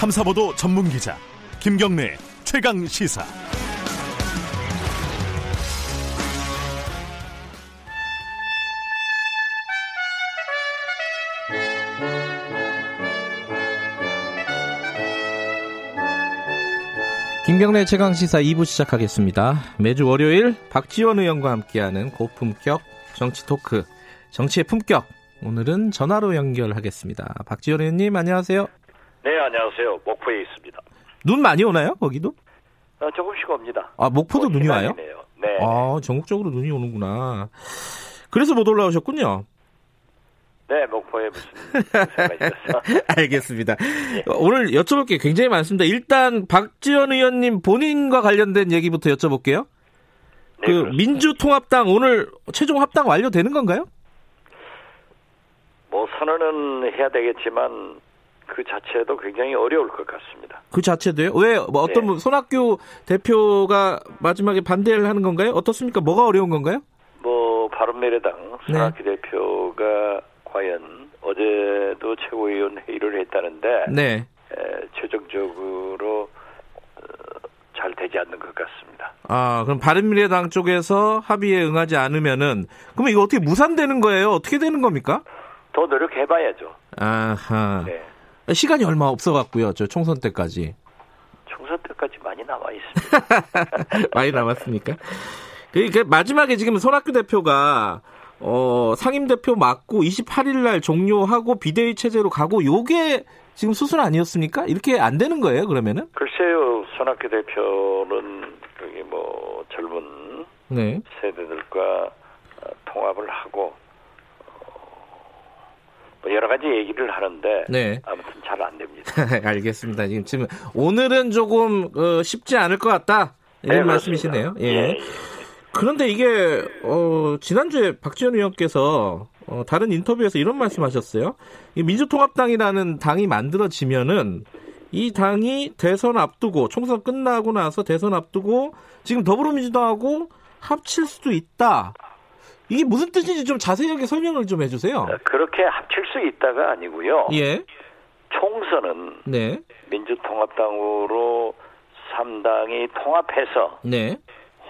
탐사보도 전문 기자 김경래 최강 시사. 김경래 최강 시사 2부 시작하겠습니다. 매주 월요일 박지원 의원과 함께하는 고품격 정치 토크, 정치의 품격. 오늘은 전화로 연결하겠습니다. 박지원 의원님 안녕하세요. 네, 안녕하세요. 목포에 있습니다. 눈 많이 오나요? 거기도? 어, 조금씩 옵니다. 아 목포도 뭐 눈이 와요? 네. 아 전국적으로 눈이 오는구나. 그래서 못 올라오셨군요. 네, 목포에 무슨. 알겠습니다. 오늘 여쭤볼 게 굉장히 많습니다. 일단 박지원 의원님 본인과 관련된 얘기부터 여쭤볼게요. 네, 그 그렇습니다. 민주통합당 오늘 최종 합당 완료되는 건가요? 뭐 선언은 해야 되겠지만 그 자체도 굉장히 어려울 것 같습니다. 그 자체도요? 왜, 뭐 어떤 네. 분, 손학규 대표가 마지막에 반대를 하는 건가요? 어떻습니까? 뭐가 어려운 건가요? 뭐 바른미래당 네. 손학규 대표가 과연 어제도 최고위원 회의를 했다는데 네. 에, 최종적으로 어, 잘 되지 않는 것 같습니다. 아, 그럼 바른미래당 쪽에서 합의에 응하지 않으면은, 그러면 이거 어떻게 무산되는 거예요? 어떻게 되는 겁니까? 더 노력해봐야죠. 아하. 네. 시간이 얼마 없어갖고요. 저 총선 때까지. 총선 때까지 많이 남아 있습니다. 많이 남았으니까. 그, 그 마지막에 지금 손학규 대표가 어, 상임 대표 맡고 28일 날 종료하고 비대위 체제로 가고 요게 지금 수순 아니었습니까? 이렇게 안 되는 거예요, 그러면은? 글쎄요, 손학규 대표는 여기 뭐 젊은 네. 세대들과 어, 통합을 하고 어, 뭐 여러 가지 얘기를 하는데 네. 아무튼 잘 안 됩니다. 알겠습니다. 지금, 지금 오늘은 조금 어, 쉽지 않을 것 같다. 이런 네, 말씀이시네요. 그렇습니다. 예. 예, 예. 그런데 이게 어, 지난주에 박지원 의원께서 어, 다른 인터뷰에서 이런 말씀하셨어요. 이 민주통합당이라는 당이 만들어지면은 이 당이 대선 앞두고 총선 끝나고 나서 대선 앞두고 지금 더불어민주당하고 합칠 수도 있다. 이게 무슨 뜻인지 좀 자세하게 설명을 좀 해주세요. 어, 그렇게 합칠 수 있다가 아니고요. 예, 총선은 네, 민주통합당으로 3당이 통합해서 네,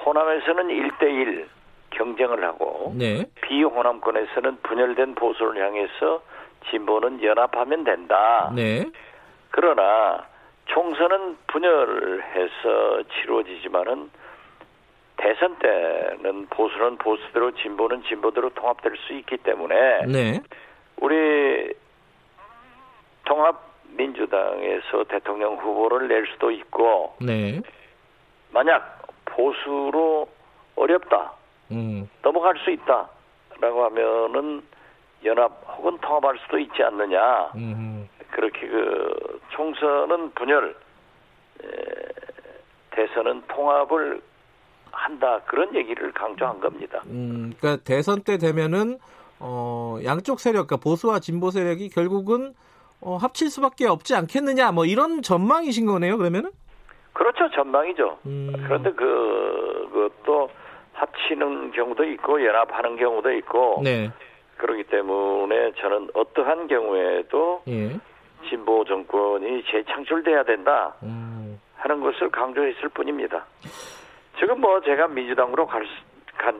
호남에서는 1대1 경쟁을 하고 네, 비호남권에서는 분열된 보수를 향해서 진보는 연합하면 된다. 네, 그러나 총선은 분열해서 치루어지지만은 대선 때는 보수는 보수대로 진보는 진보대로 통합될 수 있기 때문에 네, 우리 통합민주당에서 대통령 후보를 낼 수도 있고 네, 만약 보수로 어렵다 음, 넘어갈 수 있다라고 하면은 연합 혹은 통합할 수도 있지 않느냐. 음. 그렇게 그 총선은 분열 에, 대선은 통합을 한다 그런 얘기를 강조한 겁니다. 음, 그러니까 대선 때 되면은 어, 양쪽 세력, 그러니까 보수와 진보 세력이 결국은 어, 합칠 수밖에 없지 않겠느냐, 뭐 이런 전망이신 거네요. 그러면은? 그렇죠 전망이죠. 음. 그런데 그 그것도 합치는 경우도 있고 연합하는 경우도 있고 네, 그렇기 때문에 저는 어떠한 경우에도 예, 진보 정권이 재창출돼야 된다 음, 하는 것을 강조했을 뿐입니다. 지금 뭐 제가 민주당으로 갈, 수- 간,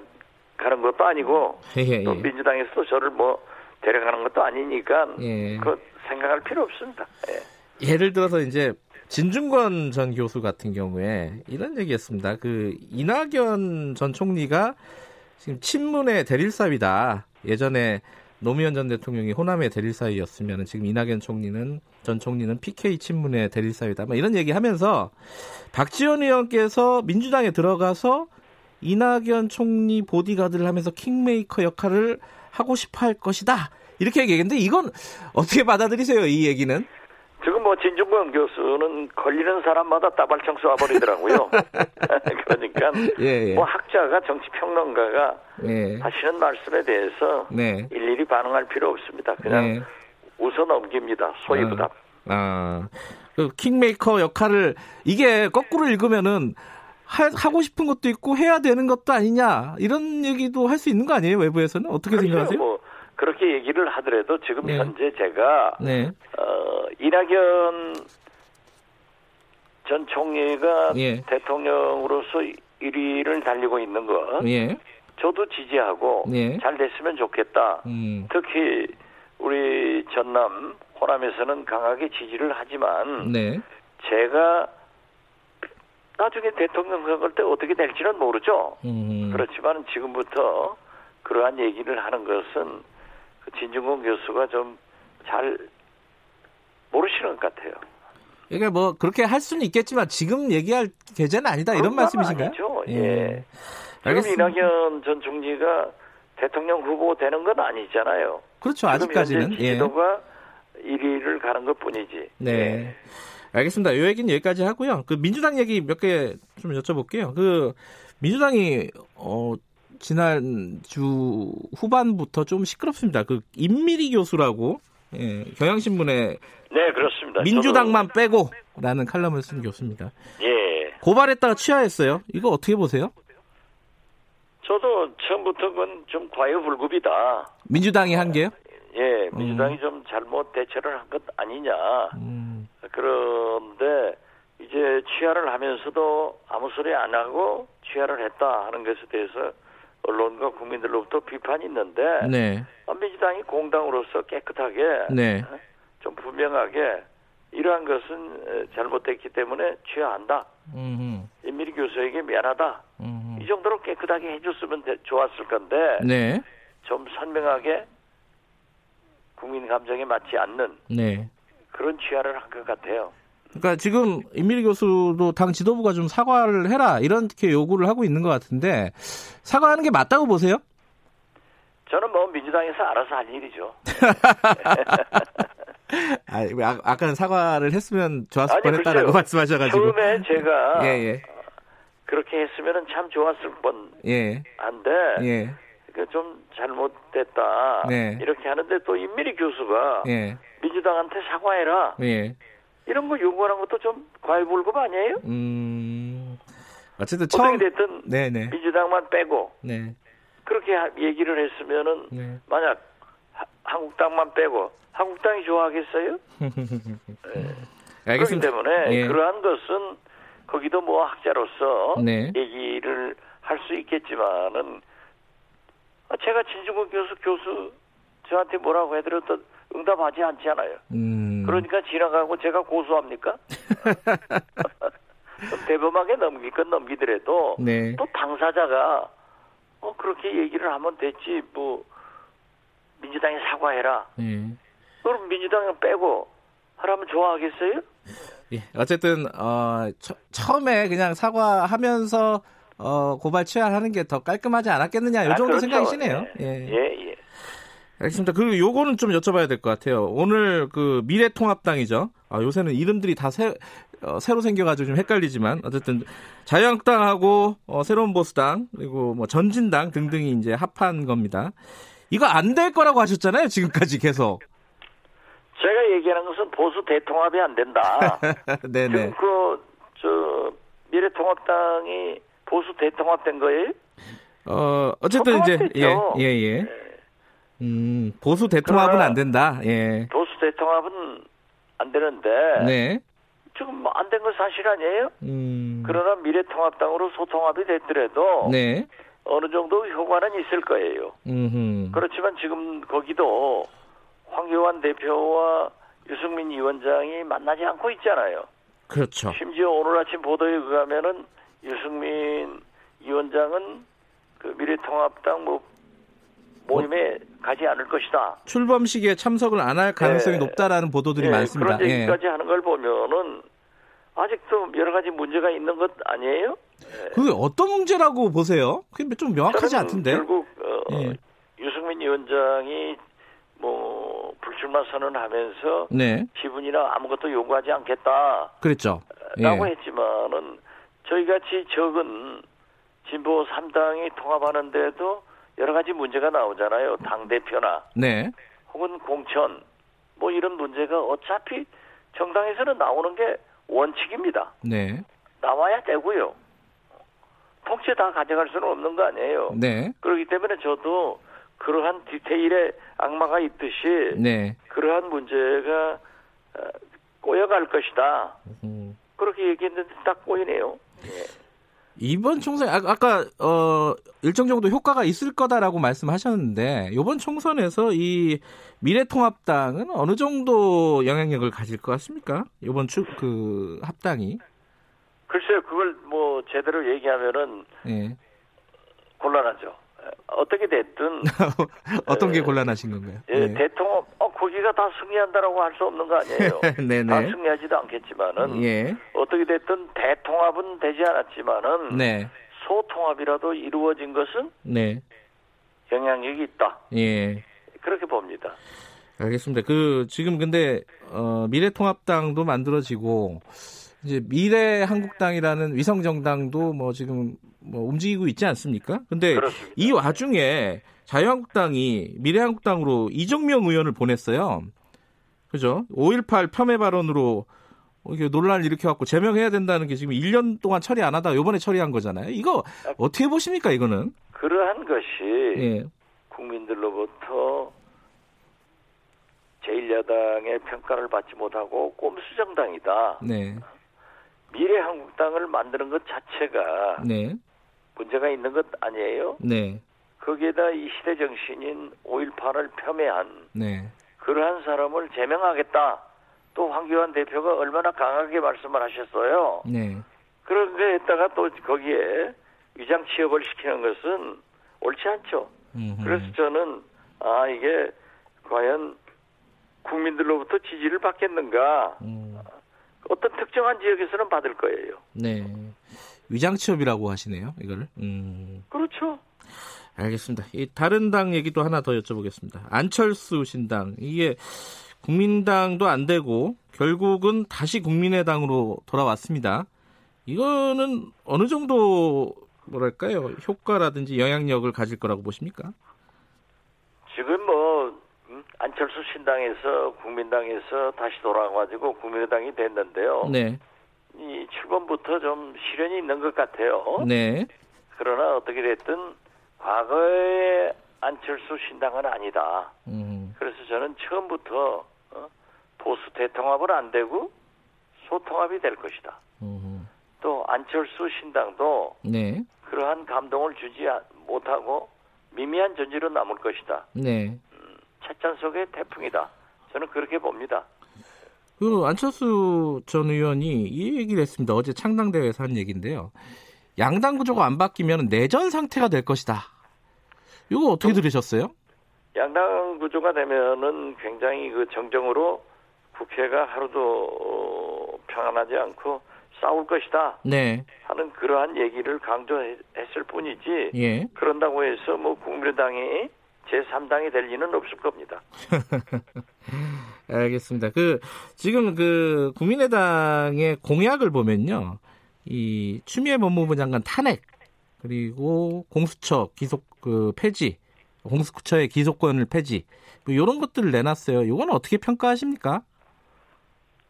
가는 것도 아니고 예, 또 예. 민주당에서 도 저를 뭐 데려가는 것도 아니니까 예. 그 생각할 필요 없습니다. 예. 예를 들어서 이제 진중권 전 교수 같은 경우에 이런 얘기했습니다. 그 이낙연 전 총리가 지금 친문의 대릴사위다. 예전에 노무현 전 대통령이 호남의 대릴사위였으면 지금 이낙연 총리는 전 총리는 PK 친문의 대릴사위다. 뭐 이런 얘기하면서 박지원 의원께서 민주당에 들어가서 이낙연 총리 보디가드를 하면서 킹메이커 역할을 하고 싶어 할 것이다. 이렇게 얘기했는데 이건 어떻게 받아들이세요? 이 얘기는? 뭐 진중권 교수는 걸리는 사람마다 따발총 쏴버리더라고요. 그러니까 예, 예. 뭐 학자가 정치 평론가가 예. 하시는 말씀에 대해서 네. 일일이 반응할 필요 없습니다. 그냥 네. 웃어 넘깁니다. 소위부답. 아, 그 킹메이커 역할을 이게 거꾸로 읽으면은 하, 하고 싶은 것도 있고 해야 되는 것도 아니냐 이런 얘기도 할 수 있는 거 아니에요 외부에서는 어떻게 그렇죠. 생각하세요? 뭐 그렇게 얘기를 하더라도 지금 네. 현재 제가 네, 어, 이낙연 전 총리가 예. 대통령으로서 1위를 달리고 있는 거 예. 저도 지지하고 예. 잘 됐으면 좋겠다. 음. 특히 우리 전남 호남에서는 강하게 지지를 하지만 네. 제가 나중에 대통령 선거 때 어떻게 될지는 모르죠. 음. 그렇지만 지금부터 그러한 얘기를 하는 것은 그 진중권 교수가 좀 잘 모르시는 것 같아요. 이게 뭐 그렇게 할 수는 있겠지만 지금 얘기할 계제는 아니다 이런 말씀이신가요? 아니죠. 예. 지금 알겠습니다. 이낙연 전 총리가 대통령 후보 되는 건 아니잖아요. 그렇죠. 지금 아직까지는. 예. 지지도가 1위를 가는 것 뿐이지. 네. 예. 알겠습니다. 요 얘기는 여기까지 하고요. 그 민주당 얘기 몇 개 좀 여쭤볼게요. 그 민주당이 어 지난 주 후반부터 좀 시끄럽습니다. 그 임미리 교수라고 예, 경향신문에 네, 그렇습니다. 민주당만 빼고라는 칼럼을 쓴 교수입니다. 저도, 예. 고발했다가 취하했어요. 이거 어떻게 보세요? 저도 처음부터 그건 좀 과유불급이다. 민주당이 한 게요? 예, 민주당이 좀 잘못 대처를 한 것 아니냐. 음, 그런데 이제 취하를 하면서도 아무 소리 안 하고 취하를 했다 하는 것에 대해서 언론과 국민들로부터 비판이 있는데 네, 아, 민주당이 공당으로서 깨끗하게 네, 좀 분명하게 이러한 것은 에, 잘못됐기 때문에 취하한다. 음, 임미리 교수에게 미안하다. 음, 이 정도로 깨끗하게 해줬으면 되- 좋았을 건데 네, 좀 선명하게 국민 감정에 맞지 않는 네. 그런 취하를 한 것 같아요. 그러니까 지금 임미리 교수도 당 지도부가 좀 사과를 해라 이렇게 요구를 하고 있는 것 같은데 사과하는 게 맞다고 보세요? 저는 뭐 민주당에서 알아서 할 일이죠. 아, 왜 아, 아까는 사과를 했으면 좋았을 아니, 뻔했다라고 글쎄요. 말씀하셔가지고 처음에 제가 예, 예, 그렇게 했으면 참 좋았을 예, 뻔한데 예, 그좀 잘못됐다 네. 이렇게 하는데 또 임미리 교수가 예, 민주당한테 사과해라 예. 이런 거 요구하는 것도 좀 과유불급 아니에요? 음, 어쨌든 처음, 됐든 네, 네, 민주당만 빼고 네, 그렇게 하- 얘기를 했으면은 네. 만약 하- 한국당만 빼고 한국당이 좋아하겠어요? 그렇기 알겠습니다. 때문에 예. 그러한 것은 거기도 뭐 학자로서 네. 얘기를 할 수 있겠지만은 아, 제가 진중권 교수 교수 저한테 뭐라고 해드려도 응답하지 않잖아요. 음, 그러니까 지나가고 제가 고소합니까? 대범하게 넘길 건 넘기더라도 네, 또 당사자가 어 그렇게 얘기를 하면 됐지 뭐 민주당에 사과해라. 예. 그럼 민주당은 빼고 하라면 좋아하겠어요? 예, 어쨌든 어, 처, 처음에 그냥 사과하면서 어, 고발 취하하는 게 더 깔끔하지 않았겠느냐 이 아, 정도 그렇죠. 생각이시네요. 예, 예. 예. 예. 알겠습니다. 그리고 요거는 좀 여쭤봐야 될 것 같아요. 오늘 그 미래통합당이죠. 아, 요새는 이름들이 다 새, 어, 새로 생겨가지고 좀 헷갈리지만 어쨌든 자유한국당하고 어, 새로운 보수당 그리고 뭐 전진당 등등이 이제 합한 겁니다. 이거 안 될 거라고 하셨잖아요. 지금까지 계속. 제가 얘기하는 것은 보수 대통합이 안 된다. 네네. 지금 그저 미래통합당이 보수 대통합된 거예요? 어 어쨌든 이제 통합됐죠. 예 예, 예. 음 보수 대통합은 안 된다. 예. 보수 대통합은 안 되는데 네. 지금 뭐 안 된 건 사실 아니에요? 음. 그러나 미래통합당으로 소통합이 됐더라도 네. 어느 정도 효과는 있을 거예요. 음. 그렇지만 지금 거기도 황교안 대표와 유승민 위원장이 만나지 않고 있잖아요. 그렇죠. 심지어 오늘 아침 보도에 의하면은 유승민 위원장은 그 미래통합당 뭐 모임에 가지 않을 것이다. 출범식에 참석을 안 할 가능성이 예. 높다라는 보도들이 예, 많습니다. 그런 예. 얘기까지 하는 걸 보면은 아직도 여러 가지 문제가 있는 것 아니에요? 그게 어떤 문제라고 보세요? 그게 좀 명확하지 않던데. 결국 어, 예. 유승민 위원장이 뭐 불출마 선언하면서 네. 지분이나 아무것도 요구하지 않겠다. 그랬죠. 라고 예. 했지만은 저희 같이 적은 진보 3당이 통합하는데도 여러 가지 문제가 나오잖아요. 당 대표나 네. 혹은 공천 뭐 이런 문제가 어차피 정당에서는 나오는 게 원칙입니다. 네. 나와야 되고요. 통째 다 가져갈 수는 없는 거 아니에요. 네. 그렇기 때문에 저도 그러한 디테일에 악마가 있듯이 네. 그러한 문제가 어, 꼬여갈 것이다. 음. 그렇게 얘기했는데 딱 보이네요. 예. 이번 총선 아, 아까 어 일정 정도 효과가 있을 거다라고 말씀하셨는데 이번 총선에서 이 미래통합당은 어느 정도 영향력을 가질 것 같습니까? 이번 주, 그 합당이 글쎄요, 그걸 뭐 제대로 얘기하면은 예. 곤란하죠. 어떻게 됐든 어떤 게 예. 곤란하신 건가요? 예, 대통령 어 거기가 다 승리한다라고 할 수 없는 거 아니에요. 다 네네. 승리하지도 않겠지만은 예. 어떻게 됐든 대통합은 되지 않았지만은 네. 소통합이라도 이루어진 것은 네. 영향력이 있다. 예. 그렇게 봅니다. 알겠습니다. 그 지금 근데 어, 미래통합당도 만들어지고 이제 미래한국당이라는 위성 정당도 뭐 지금 뭐 움직이고 있지 않습니까? 근데 그렇습니다. 이 와중에 자유한국당이 미래한국당으로 이정명 의원을 보냈어요. 그죠? 5.18 폄훼 발언으로 논란을 일으켜갖고 제명해야 된다는 게 지금 1년 동안 처리 안 하다가 이번에 처리한 거잖아요. 이거 어떻게 보십니까, 이거는? 그러한 것이 예. 국민들로부터 제1야당의 평가를 받지 못하고 꼼수 정당이다. 네. 미래한국당을 만드는 것 자체가 네. 문제가 있는 것 아니에요? 네. 거기에다 이 시대 정신인 5.18을 폄훼한 네. 그러한 사람을 제명하겠다. 또 황교안 대표가 얼마나 강하게 말씀을 하셨어요. 네. 그런 거에다가 또 거기에 위장 취업을 시키는 것은 옳지 않죠. 음흠. 그래서 저는 아 이게 과연 국민들로부터 지지를 받겠는가? 음. 어떤 특정한 지역에서는 받을 거예요. 네. 위장 취업이라고 하시네요, 이거를. 음. 그렇죠. 알겠습니다. 이 다른 당 얘기도 하나 더 여쭤보겠습니다. 안철수 신당 이게 국민당도 안 되고 결국은 다시 국민의당으로 돌아왔습니다. 이거는 어느 정도 뭐랄까요 효과라든지 영향력을 가질 거라고 보십니까? 지금 뭐 음, 안철수 신당에서 국민당에서 다시 돌아가가지고 국민의당이 됐는데요. 네, 이 출범부터 좀 시련이 있는 것 같아요. 네, 그러나 어떻게 됐든 과거의 안철수 신당은 아니다. 음, 그래서 저는 처음부터 어, 보수 대통합은 안 되고 소통합이 될 것이다. 음, 또 안철수 신당도 네, 그러한 감동을 주지 아- 못하고 미미한 존재로 남을 것이다. 네. 찻잔 속의 태풍이다. 저는 그렇게 봅니다. 그 안철수 전 의원이 이 얘기를 했습니다. 어제 창당대회에서 한 얘기인데요. 양당 구조가 안 바뀌면 내전 상태가 될 것이다. 이거 어떻게 들으셨어요? 양당 구조가 되면은 굉장히 그 정정으로 국회가 하루도 어, 평안하지 않고 싸울 것이다 네, 하는 그러한 얘기를 강조했을 뿐이지 예. 그런다고 해서 뭐 국민의당이 제3당이 될 리는 없을 겁니다. 알겠습니다. 그 지금 그 국민의당의 공약을 보면요, 이 추미애 법무부 장관 탄핵 그리고 공수처 기속 그 폐지, 공수처의 기소권을 폐지 뭐 이런 것들을 내놨어요. 이건 어떻게 평가하십니까?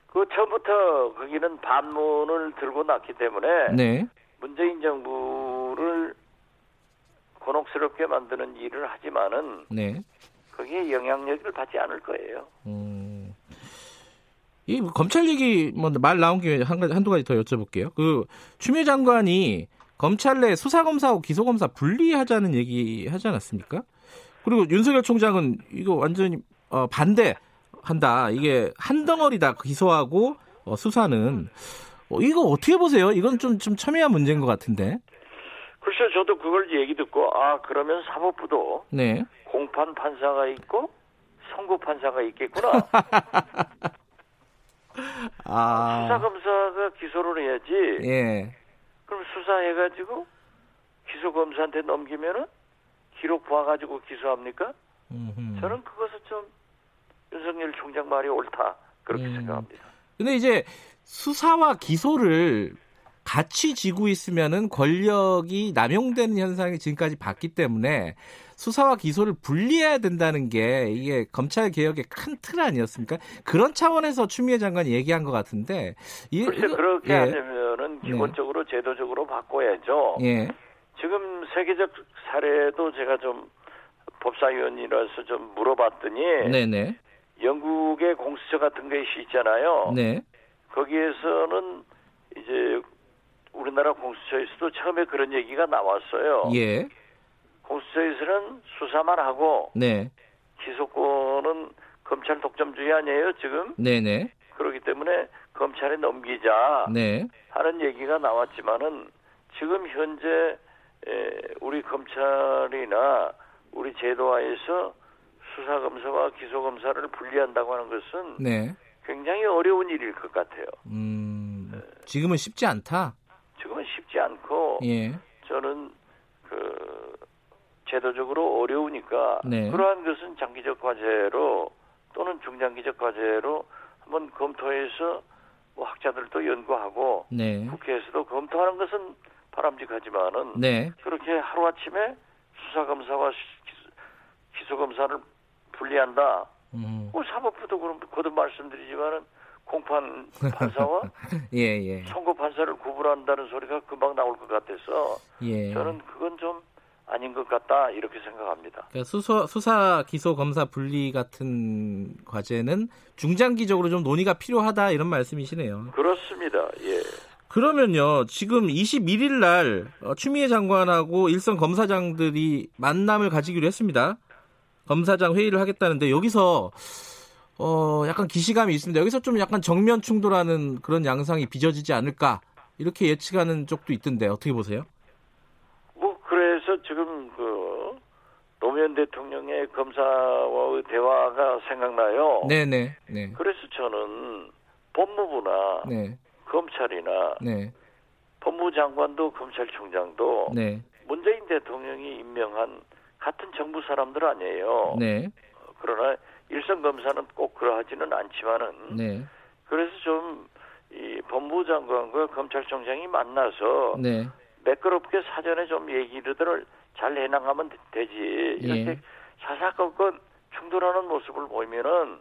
그 처음부터 거기는 반문을 들고 났기 때문에 네, 문재인 정부를 곤혹스럽게 만드는 일을 하지만은 네. 거기에 영향력을 받지 않을 거예요. 음. 이 검찰 얘기 뭐 말 나온 김에 한 가지 한두 가지 더 여쭤볼게요. 그 추미애 장관이 검찰 내 수사 검사하고 기소 검사 분리하자는 얘기 하지 않았습니까? 그리고 윤석열 총장은 이거 완전히 어, 반대한다. 이게 한 덩어리다 기소하고 어, 수사는 어, 이거 어떻게 보세요? 이건 좀 좀 첨예한 문제인 것 같은데. 글쎄 저도 그걸 얘기 듣고 아 그러면 사법부도 네. 공판 판사가 있고 선고 판사가 있겠구나. 수사 아. 검사가 기소를 해야지. 예. 그럼 수사해가지고 기소 검사한테 넘기면은 기록 봐가지고 기소합니까? 음흠. 저는 그것은 좀 윤석열 총장 말이 옳다 그렇게 음. 생각합니다. 근데 이제 수사와 기소를 같이 쥐고 있으면은 권력이 남용되는 현상이 지금까지 봤기 때문에 수사와 기소를 분리해야 된다는 게 이게 검찰 개혁의 큰 틀 아니었습니까? 그런 차원에서 추미애 장관이 얘기한 것 같은데 이, 글쎄 이거- 그렇게 예, 하려면은 기본적으로 제도적으로 바꿔야죠. 예, 지금 세계적 사례도 제가 좀 법사위원이라서 좀 물어봤더니 네네, 영국의 공수처 같은 것이 있잖아요. 네, 거기에서는 이제 우리나라 공수처에서도 처음에 그런 얘기가 나왔어요. 예. 공수처에서는 수사만 하고 네. 기소권은 검찰 독점주의 아니에요 지금 네네. 그렇기 때문에 검찰에 넘기자 네. 하는 얘기가 나왔지만은 지금 현재 에, 우리 검찰이나 우리 제도화에서 수사 검사와 기소 검사를 분리한다고 하는 것은 네. 굉장히 어려운 일일 것 같아요. 음, 지금은 쉽지 않다. 지금은 쉽지 않고 예. 저는 그 제도적으로 어려우니까 네. 그러한 것은 장기적 과제로 또는 중장기적 과제로 한번 검토해서 뭐 학자들도 연구하고 네. 국회에서도 검토하는 것은 바람직하지만은 네. 그렇게 하루 아침에 수사검사와 기소검사를 분리한다. 음. 뭐 사법부도 그럼 거듭 말씀드리지만은 공판 판사와 예, 예. 선고 판사를 구분한다는 소리가 금방 나올 것 같아서 예. 저는 그건 좀 아닌 것 같다 이렇게 생각합니다. 그러니까 수사, 수사, 기소, 검사 분리 같은 과제는 중장기적으로 좀 논의가 필요하다 이런 말씀이시네요. 그렇습니다. 예. 그러면요, 지금 21일 날 어, 추미애 장관하고 일선 검사장들이 만남을 가지기로 했습니다. 검사장 회의를 하겠다는데 여기서 어 약간 기시감이 있습니다. 여기서 좀 약간 정면 충돌하는 그런 양상이 빚어지지 않을까 이렇게 예측하는 쪽도 있던데 어떻게 보세요? 뭐 그래서 지금 그 노무현 대통령의 검사와의 대화가 생각나요. 네네 네. 그래서 저는 법무부나 네. 검찰이나 네. 법무장관도 검찰총장도 네. 문재인 대통령이 임명한 같은 정부 사람들 아니에요. 네. 그러나 일선 검사는 꼭 그러하지는 않지만은 네. 그래서 좀 이 법무장관과 검찰총장이 만나서 네. 매끄럽게 사전에 좀 얘기들을 잘 해나가면 되지 이렇게 예. 사사건건 충돌하는 모습을 보이면은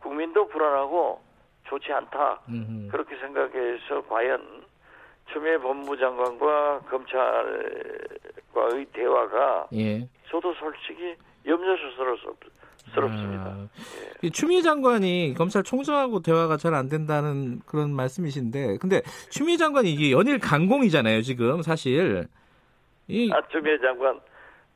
국민도 불안하고 좋지 않다 음흠. 그렇게 생각해서 과연 추미애 법무장관과 검찰과의 대화가 예. 저도 솔직히 염려스 럽습니다. 아, 이 추미애 장관이 검찰총장하고 대화가 잘 안 된다는 그런 말씀이신데, 근데 추미애 장관이 이게 연일 강공이잖아요, 지금 사실. 이 아, 추미애 장관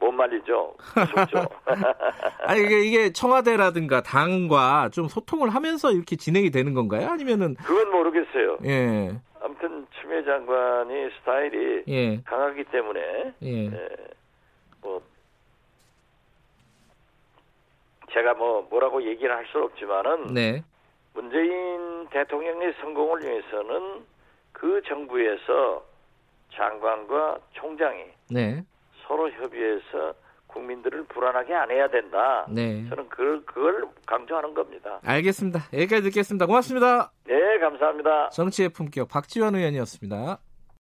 못 말리죠. 무섭죠. 아니 이게, 이게 청와대라든가 당과 좀 소통을 하면서 이렇게 진행이 되는 건가요? 아니면은 그건 모르겠어요. 예, 아무튼 추미애 장관이 스타일이 예, 강하기 때문에 예, 예, 뭐 제가 뭐 뭐라고 얘기를 할수 없지만은 네, 문재인 대통령의 성공을 위해서는 그 정부에서 장관과 총장이 네, 서로 협의해서 국민들을 불안하게 안 해야 된다. 네. 저는 그걸, 그걸 강조하는 겁니다. 알겠습니다. 여기까지 듣겠습니다. 고맙습니다. 네, 감사합니다. 정치의 품격 박지원 의원이었습니다.